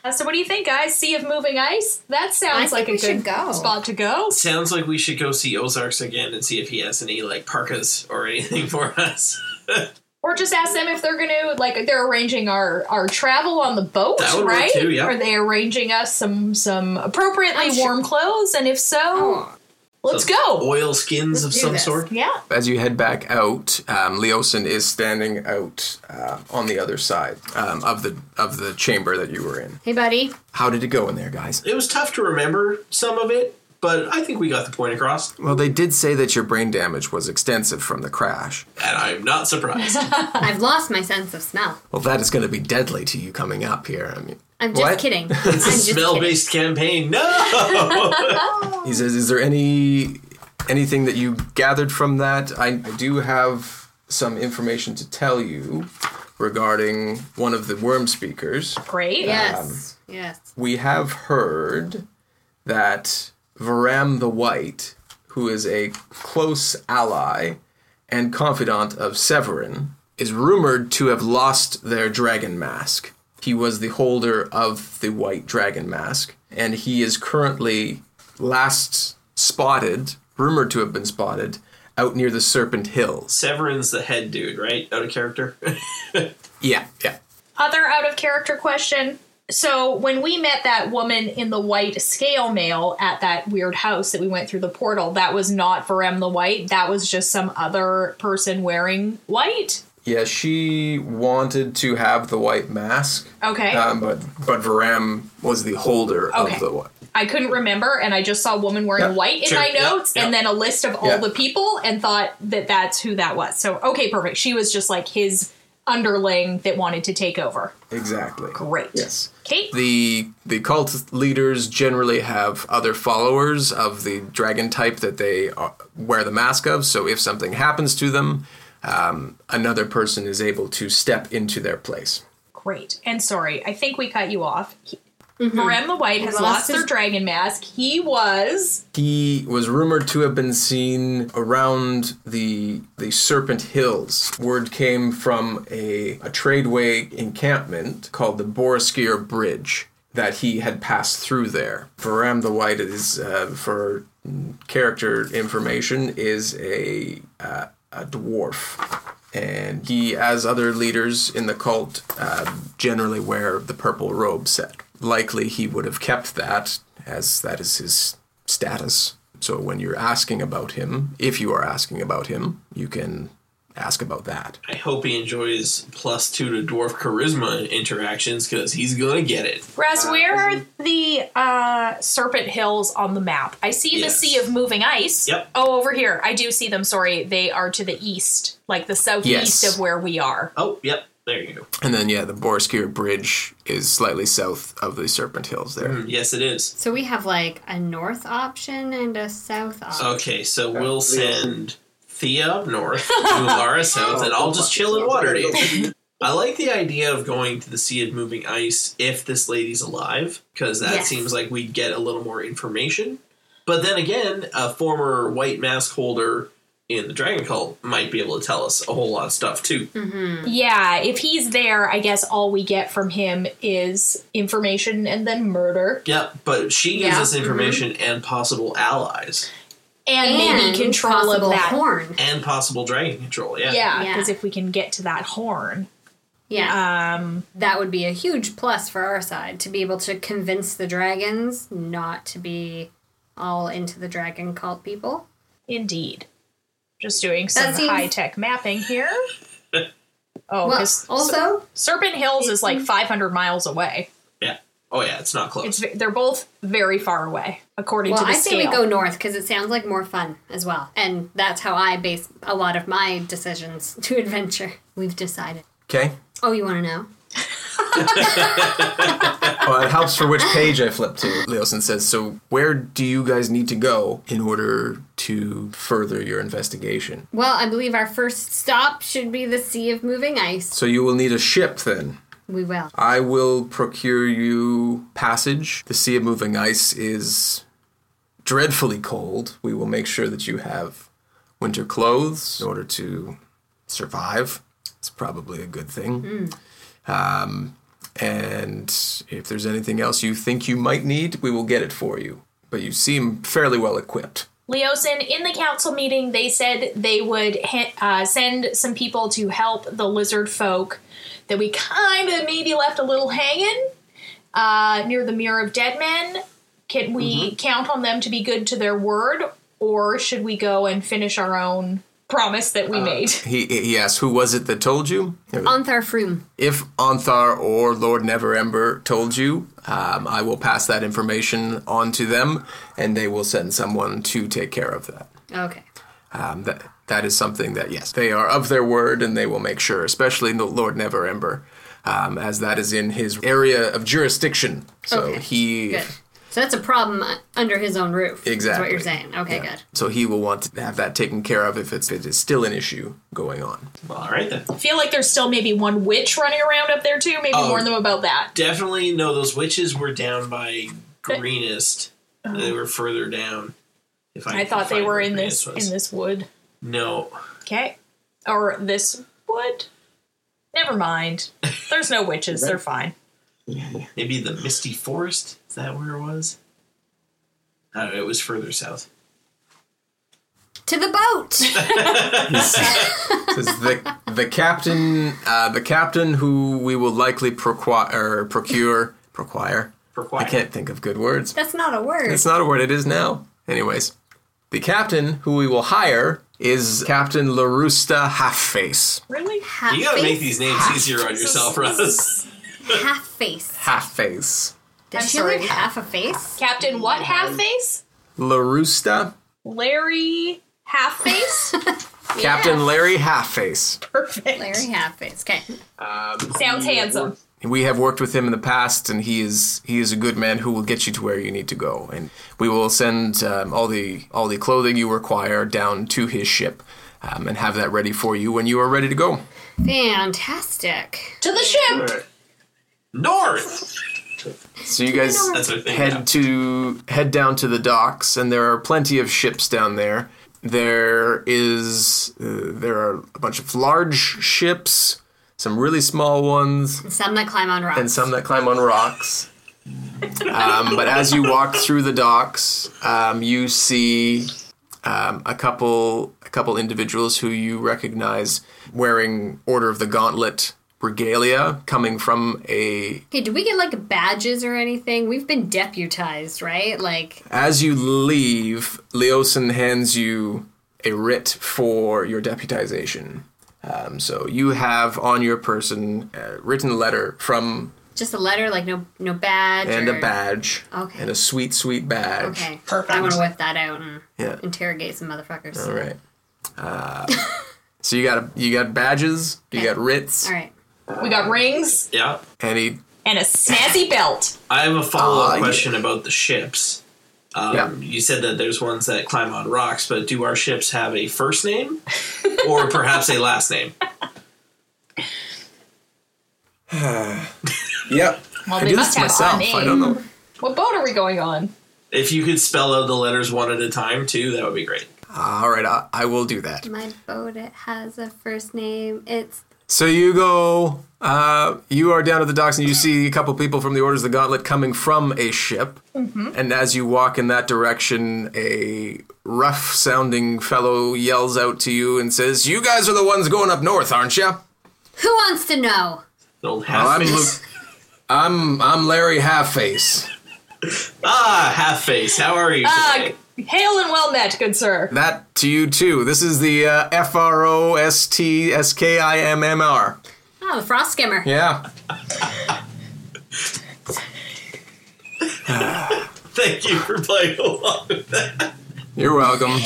F: Uh, so what do you think, guys? Sea of Moving Ice? That sounds
E: I
F: like a
E: we
F: good
E: should go.
F: spot to go.
D: Sounds like we should go see Ozarks again and see if he has any like parkas or anything for us.
F: Or just ask them if they're gonna like they're arranging our our travel on the boat,
D: That would work
F: right?
D: too, yeah.
F: Are they arranging us some some appropriately
E: I'm sure-
F: warm clothes? And if so,
E: Oh,
F: let's
D: Some
F: go.
D: Oil skins
E: Let's
D: of some
E: this.
D: sort.
F: Yeah.
C: As you head back out, um, Leosin is standing out uh, on the other side um, of the of the chamber that you were in.
E: hey, buddy.
C: How did it go in there, guys?
D: It was tough to remember some of it, but I think we got the point across,
C: Well, they did say that your brain damage was extensive from the crash.
D: and I'm not surprised.
E: I've lost my sense of smell.
C: Well, that is going to be deadly to you coming up here. I mean,
E: I'm just
C: What?
E: kidding.
D: It's a smell-based campaign. No.
C: he says, "Is there any anything that you gathered from that? I, I do have some information to tell you regarding one of the Wyrmspeakers.
F: Great.
E: Yes. Um, yes.
C: We have heard that Varram the White, who is a close ally and confidant of Severin, is rumored to have lost their dragon mask. He was the holder of the white dragon mask, and he is currently last spotted, rumored to have been spotted, out near the Serpent Hills.
D: Severin's the head dude, right? Out of character.
C: Yeah, yeah.
F: Other out of character question. So when we met that woman in the white scale mail at that weird house that we went through the portal, that was not Varram the White. That was just some other person wearing white.
C: Yeah, she wanted to have the white mask.
F: Okay.
C: Um, but but Varram was the holder
F: Okay.
C: of the white.
F: I couldn't remember, and I just saw a woman wearing white in
D: sure,
F: my notes, and then a list of all the people, and thought that that's who that was. So okay, perfect. She was just like his underling that wanted to take over.
C: Exactly.
F: Great.
C: Yes.
F: Kate.
C: The the cult leaders generally have other followers of the dragon type that they uh, wear the mask of. So if something happens to them, um, another person is able to step into their place.
F: Great. And sorry, I think we cut you off. He, Varram the White has
E: lost
F: lost
E: his-
F: their dragon mask. He was
C: He was rumored to have been seen around the the Serpent Hills. Word came from a, a tradeway encampment called the Boareskyr Bridge that he had passed through there. Varram the White is, uh, for character information, is a uh, a dwarf. And he, as other leaders in the cult, uh, generally wear the purple robe set. Likely he would have kept that, as that is his status. So when you're asking about him, if you are asking about him, you can ask about that.
D: I hope he enjoys plus two to dwarf charisma interactions because he's gonna get it.
F: Raz. where are the uh, Serpent Hills on the map? I see the Sea of Moving Ice.
D: Yep.
F: Oh, over here. I do see them. Sorry, they are to the east, like the southeast
C: Yes.
F: of where we are.
D: Oh, yep. There you go.
C: And then, yeah, the Boareskyr Bridge is slightly south of the Serpent Hills there.
D: Yes, it is.
E: So we have like a north option and a south option.
D: Okay, so we'll send Thea up north, Lara south, and I'll just chill in Waterdeep. I like the idea of going to the Sea of Moving Ice if this lady's alive, because that
E: Yes.
D: seems like we'd get a little more information. But then again, a former white mask holder in the Dragon Cult might be able to tell us a whole lot of stuff too.
F: Yeah, if he's there, I guess all we get from him is information and then murder
D: Yeah, but she gives
E: Yeah.
D: us information and possible allies
F: and, maybe control of that.
E: horn.
D: and possible dragon control. Yeah.
F: Yeah,
E: Yeah.
F: because if we can get to that horn,
E: Yeah.
F: um,
E: that would be a huge plus for our side to be able to convince the dragons not to be all into the dragon cult people.
F: indeed. Just doing some
E: seems-
F: high tech mapping here. Oh,
E: Well,
F: 'cause
E: also,
F: Serpent Hills is like 500 miles away.
D: Yeah. Oh yeah, it's not close.
F: It's they're both very far away according
E: well,
F: to the city.
E: Well, I say we go north because it sounds like more fun as well. And that's how I base a lot of my decisions to adventure. We've decided.
C: Okay?
E: Oh, you want to know?
C: Well, it helps for which page I flip to. Leosin says, So, where do you guys need to go in order to further your investigation?
E: Well, I believe our first stop should be the Sea of Moving Ice.
C: So, you will need a ship then.
E: We will.
C: I will procure you passage. The Sea of Moving Ice is dreadfully cold. We will make sure that you have winter clothes in order to survive. It's probably a good thing. Um, and if there's anything else you think you might need, we will get it for you. But you seem fairly well equipped.
F: Leosin, in the council meeting, they said they would ha- uh, send some people to help the lizard folk that we kind of maybe left a little hanging uh, near the Mirror of Dead Men. Can we count on them to be good to their word, or should we go and finish our own promise that we made.
C: He, he asked, who was it that told you?
E: Ontharr Frume.
C: If Ontharr or Lord Neverember told you, um, I will pass that information on to them, and they will send someone to take care of that.
E: Okay.
C: Um, that that is something that yes, they are of their word, and they will make sure, especially the Lord Neverember, um, as that is in his area of jurisdiction. So
E: Okay,
C: he
E: Good. So that's a problem uh, under his own roof. Is what you're saying. Okay, good.
C: so he will want to have that taken care of if it's, if it is still an issue going on.
D: Well, all right then.
F: I feel like there's still maybe one witch running around up there too. Maybe
D: Oh.
F: warn them about that.
D: Definitely no. Those witches were down by Greenest. They were further down. If I,
F: I
D: can
F: thought they
D: find
F: were in this
D: was.
F: in this wood.
D: No,
F: Okay. Or this wood. Never mind. There's no witches. They're fine.
D: maybe the misty forest. Is that where it was? I it was further south.
E: To the boat.
C: Says the the captain, uh, the captain who we will likely proqui- procure, procure.
D: Procure.
C: I can't think of good words.
E: That's not a word.
C: It's not a word. It is now. Anyways, the captain who we will hire is Captain Larusta Halfface.
F: Really?
E: half
D: You gotta
E: face.
D: make these names easier on yourself, Russ.
E: half face.
C: Halfface.
E: Does
F: I'm
E: she
F: sorry.
E: look half a face?
F: Captain what half face?
C: Larusta.
F: Larry half face?
C: Captain Larry Halfface.
F: Perfect.
E: Larry half face. Okay.
F: Sounds handsome.
C: We have worked with him in the past, and he is he is a good man who will get you to where you need to go. And we will send um, all the all the clothing you require down to his ship, um, and have that ready for you when you are ready to go.
E: Fantastic.
F: To the ship.
D: North.
C: So you guys
D: That's our thing.
C: head
D: now.
C: to head down to the docks, and there are plenty of ships down there. There is uh, there are a bunch of large ships, some really small ones,
E: Some that climb on rocks.
C: and some that climb on rocks. Um, but as you walk through the docks, um, you see um, a couple a couple individuals who you recognize wearing Order of the Gauntlet regalia coming from a
E: Okay, did we get like badges or anything? We've been deputized, right? Like,
C: As you leave, Leosin hands you a writ for your deputization. Um, so you have on your person a written letter from
E: just a letter, like no no badge.
C: and
E: or-
C: a badge
E: Okay.
C: and a sweet sweet badge.
E: Okay.
F: Perfect.
E: I want to whip that out and
C: Yeah.
E: interrogate some motherfuckers.
C: All right. Uh, so you got a, you got badges, you
E: Okay.
C: got writs,
E: All right.
F: We got rings
D: Yeah.
C: and he
F: and a snazzy belt.
D: I have a follow up
C: Ah, yeah.
D: question about the ships. Um,
C: Yeah.
D: You said that there's ones that climb on rocks, but do our ships have a first name or perhaps a last name?
C: Yep.
F: Well,
C: I
F: they
C: do
F: must
C: this
F: have a
C: myself. I don't know.
F: What boat are we going on?
D: If you could spell out the letters one at a time too, that would be great.
C: All right, I, I will do that.
E: My boat it has a first name. It's
C: So you go, uh, you are down at the docks and you see a couple people from the Orders of the Gauntlet coming from a ship. And as you walk in that direction, a rough sounding fellow yells out to you and says, You guys are the ones going up north, aren't you?
E: who wants to know?
D: The old
C: I'm,
D: half face.
C: I'm, I'm Larry Halfface.
D: Ah, half face. How are you today?
F: Hail and well met, good sir.
C: That to you too. This is the uh, F R O S T S K I M M R.
E: Oh, the frost skimmer.
C: Yeah.
D: Thank you for playing along with that.
C: You're welcome.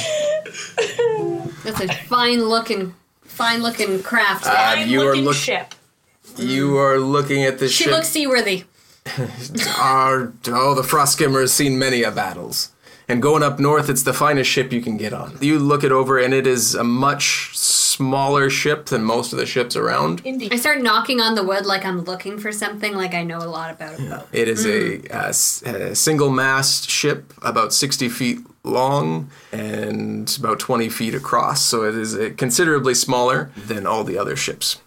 E: That's a fine looking, fine looking craft.
C: Uh,
F: Fine
C: you are
F: looking
C: look-
F: ship.
C: You are looking at this
E: she
C: ship.
E: looks seaworthy.
C: Our, oh, the Frost Skimmer has seen many a battles. And going up north, it's the finest ship you can get on. You look it over, and it is a much smaller ship than most of the ships around.
F: Indeed.
E: I start knocking on the wood like I'm looking for something, like I know a lot about a boat.
C: It is a, uh, s- a single mast ship, about 60 feet long and about 20 feet across. So it is uh, considerably smaller than all the other ships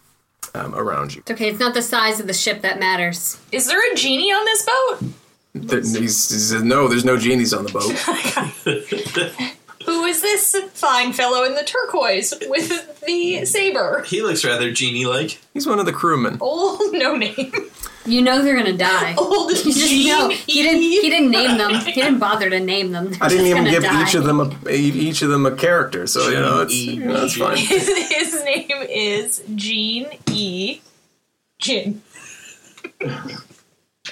C: um, around you.
E: It's okay, it's not the size of the ship that matters.
F: Is there a genie on this boat?
C: There, he's- he says, no, there's no genies on the boat.
F: Who is this fine fellow in the turquoise with the saber?
D: He looks rather genie like.
C: He's one of the crewmen.
F: Oh, no name.
E: You know they're gonna die.
F: Old
E: You just
F: Gene
E: know he didn't. He didn't name them. He didn't bother to name them. They're
C: I didn't even give
E: die.
C: each of them a e- each of them a character, so you know it's
D: Gene
C: you know, it's fine.
F: His, his name is Gene E. Jin.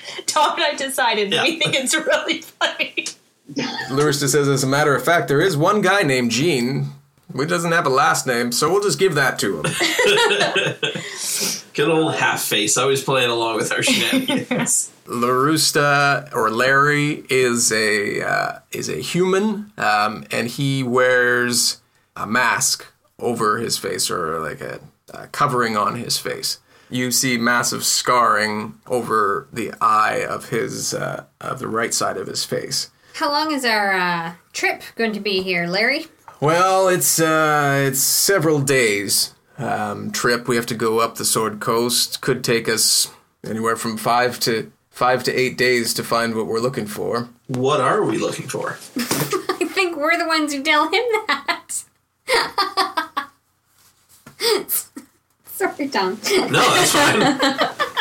F: Tom and I decided that we think it's really funny.
C: Larista says, as a matter of fact, there is one guy named Gene. who doesn't have a last name, so we'll just give that to him.
D: Good old half face, always playing along with our shenanigans.
C: Larusta or Larry is a uh, is a human, um, and he wears a mask over his face or like a, a covering on his face. You see massive scarring over the eye of his uh, of the right side of his face.
E: How long is our uh, trip going to be here, Larry?
C: Well, it's uh, it's several days um, trip. We have to go up the Sword Coast. Could take us anywhere from five to five to eight days to find what we're looking for.
D: what are we looking for?
E: I think we're the ones who tell him that. Sorry, Tom.
D: No, that's fine.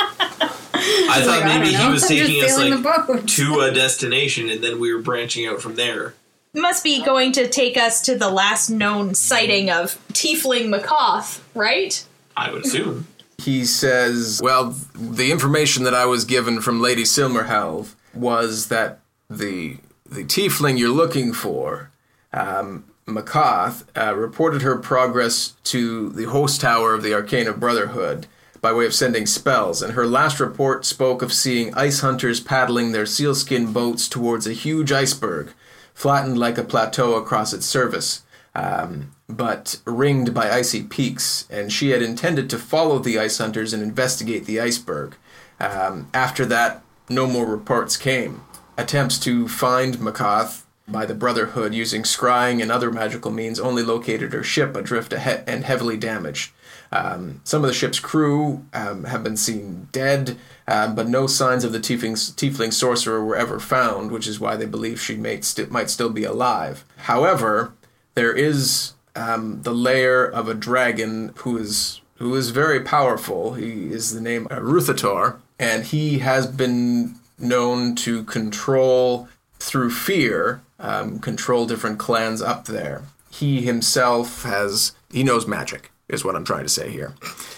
D: I thought
E: I
D: maybe
E: don't
D: he was
E: I'm
D: taking us like to a destination, and then we were branching out from there.
F: Must be going to take us to the last known sighting of Tiefling Maccath, right?
D: I would assume.
C: He says, "Well, the information that I was given from Lady Silmerhelve was that the the tiefling you're looking for, um, Maccath, uh, reported her progress to the host tower of the Arcana Brotherhood." By way of sending spells, and her last report spoke of seeing ice hunters paddling their sealskin boats towards a huge iceberg, flattened like a plateau across its surface um, but ringed by icy peaks, and she had intended to follow the ice hunters and investigate the iceberg. Um, after that, no more reports came. Attempts to find Maccath by the Brotherhood using scrying and other magical means only located her ship adrift and heavily damaged. Um, some of the ship's crew um, have been seen dead, um, but no signs of the tiefling, tiefling sorcerer were ever found, which is why they believe she may st- might still be alive. However, there is um, the lair of a dragon who is who is very powerful. He is the name uh, Ruthator, and he has been known to control through fear, um, control different clans up there. He himself has he knows magic, is what I'm trying to say here,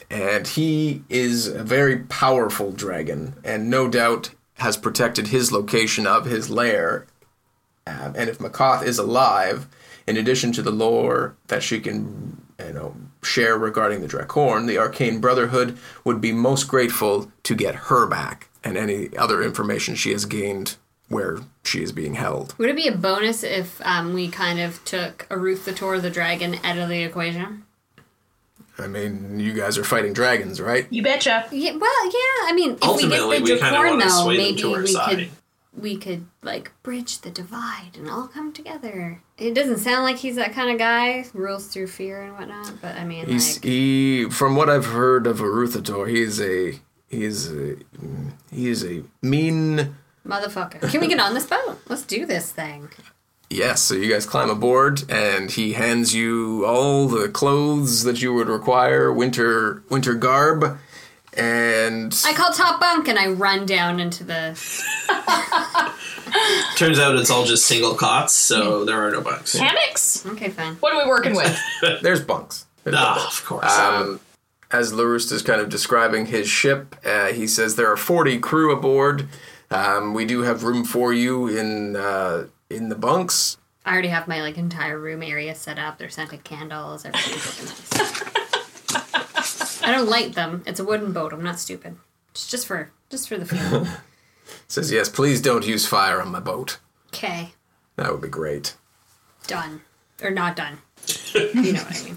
C: and he is a very powerful dragon, and no doubt has protected his location of his lair um, and if Maccath is alive, in addition to the lore that she can, you know, share regarding the Draakhorn, the Arcane Brotherhood would be most grateful to get her back and any other information she has gained where she is being held.
E: Would it be a bonus if um, we kind of took Arauthator the dragon out of the equation?
C: I mean, you guys are fighting dragons, right?
F: You betcha.
E: Yeah, well, yeah. I mean, if
D: Ultimately,
E: we
D: we
E: get the
D: kinda
E: Draakhorn
D: wanna
E: though,
D: sway them
E: maybe
D: to our
E: we
D: side.
E: could we could like bridge the divide and all come together. It doesn't sound like he's that kind of guy. Rules through fear and whatnot. But I mean,
C: He's
E: like,
C: he from what I've heard of Arauthator, he's a he's a he's a mean
E: motherfucker. Can we get on this boat? Let's do this thing.
C: Yes, so you guys climb aboard, and he hands you all the clothes that you would require, winter winter garb, and
E: I call top bunk and I run down into the.
D: Turns out it's all just single cots, so there are no bugs.
F: Hammocks?
E: Okay, fine.
F: What are we working with?
C: there's bunks. There's
D: Ah,
C: bunks.
D: of course.
C: Um, as Larust is kind of describing his ship, uh, he says there are 40 crew aboard. Um, we do have room for you in uh, in the bunks.
E: I already have my like entire room area set up. They're scented candles. Everything's looking nice. I don't light them. It's a wooden boat. I'm not stupid. It's just for just for the feel.
C: Says yes, please don't use fire on my boat.
E: Okay,
C: That would be great.
E: done or not done. You know what I mean.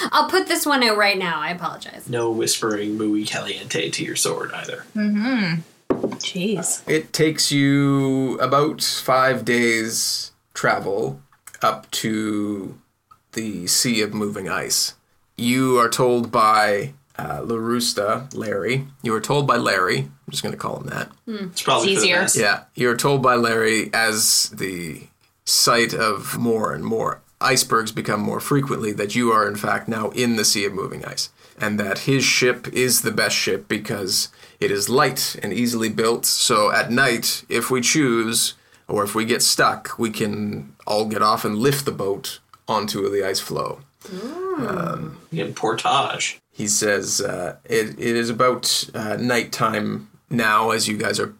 E: I'll put this one out right now. I apologize.
D: no whispering muy caliente to your sword either.
F: Jeez.
C: It takes you about five days travel up to the Sea of Moving Ice. You are told by uh, Larusta, Larry. You are told by Larry. I'm just going to call him that.
D: It's probably
F: It's
D: for
F: easier.
C: Yeah, you're told by Larry as the site of more and more icebergs become more frequently, that you are in fact now in the sea of moving ice. And that his ship is the best ship because it is light and easily built. So at night, if we choose, or if we get stuck, we can all get off and lift the boat onto the ice floe.
D: In portage.
C: He says uh, it, it is about uh, nighttime now as you guys are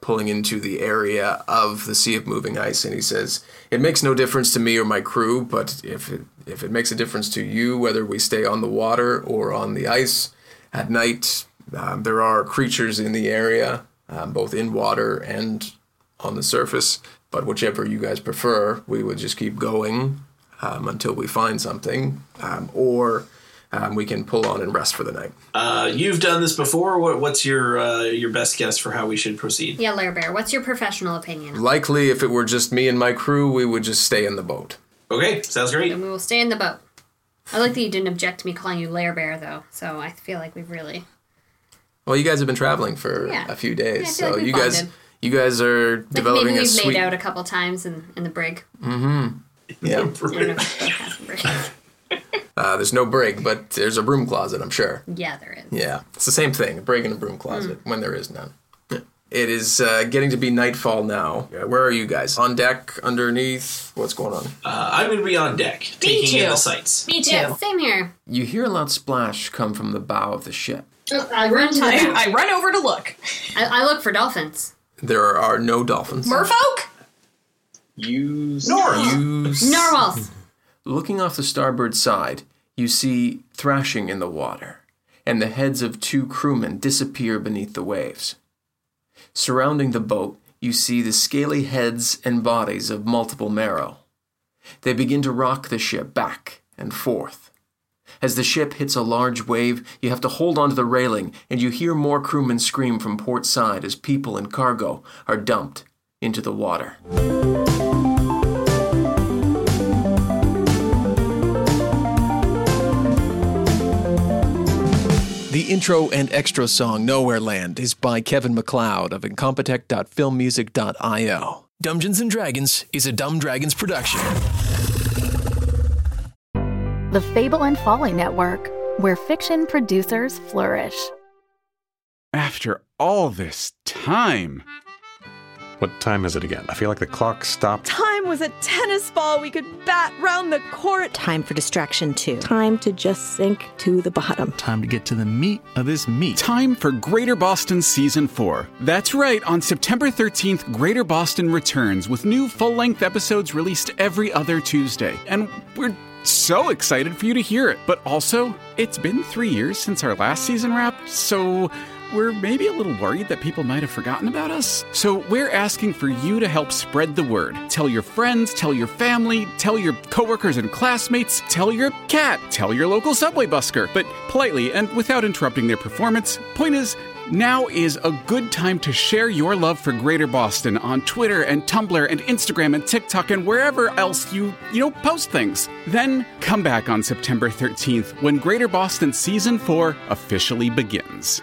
C: pulling into the area of the Sea of Moving Ice, and he says it makes no difference to me or my crew, but if it if it makes a difference to you, whether we stay on the water or on the ice at night, um, there are creatures in the area, um, both in water and on the surface. But whichever you guys prefer, we would just keep going um, until we find something, um, or um, we can pull on and rest for the night.
D: Uh, you've done this before. What, what's your uh, your best guess for how we should proceed?
E: Yeah, Lair Bear, what's your professional opinion?
C: Likely, if it were just me and my crew, we would just stay in the boat.
D: Okay, sounds great.
E: And we will stay in the boat. I like that you didn't object to me calling you Lair Bear, though. So I feel like we've really.
C: Well, you guys have been traveling for
E: Yeah.
C: a few
E: Yeah, I
C: days,
E: feel
C: so
E: like we
C: you guys you guys are
E: Like
C: developing
E: maybe
C: a
E: we've
C: sweet.
E: made out a couple times in, in the brig.
C: yeah,
E: I don't know if the boat has a brig.
C: uh, there's no brig, but there's a broom closet. I'm sure.
E: Yeah, there is.
C: Yeah, it's the same thing. A brig and a broom closet when there is none. It is uh, getting to be nightfall now. Yeah, Where are you guys? On deck, underneath? What's going on?
D: Uh, I'm going to be on deck, taking in
F: too.
D: the sights.
F: Me too.
E: Yeah, same here.
H: You hear a loud splash come from the bow of the ship.
E: I run to the
F: I. I run over to look.
E: I, I look for dolphins.
C: There are no dolphins.
F: Merfolk?
I: Use
C: You
E: Narwhals.
H: Looking off the starboard side, you see thrashing in the water, and the heads of two crewmen disappear beneath the waves. Surrounding the boat, you see the scaly heads and bodies of multiple merrow. They begin to rock the ship back and forth. As the ship hits a large wave, you have to hold onto the railing, and you hear more crewmen scream from port side as people and cargo are dumped into the water.
J: The intro and extra song Nowhere Land is by Kevin McLeod of incompetech.filmmusic.io. Dumbgeons and Dragons is a Dumb Dragons production.
K: The Fable and Folly Network, where fiction producers flourish.
L: After all this time.
I: What time is it again? I feel like the clock stopped.
M: Time was a tennis ball we could bat round the court.
N: Time for distraction, too. Time to just sink to the bottom.
O: Time to get to the meat of this meat.
L: Time for Greater Boston Season 4. That's right, on September 13th, Greater Boston returns with new full length episodes released every other Tuesday. And we're so excited for you to hear it. But also, it's been three years since our last season wrapped, so we're maybe a little worried that people might have forgotten about us. So we're asking for you to help spread the word. Tell your friends, tell your family, tell your coworkers and classmates, tell your cat, tell your local subway busker, but politely and without interrupting their performance. Point is, now is a good time to share your love for Greater Boston on Twitter and Tumblr and Instagram and TikTok and wherever else you, you know, post things. Then come back on September 13th when Greater Boston Season 4 officially begins.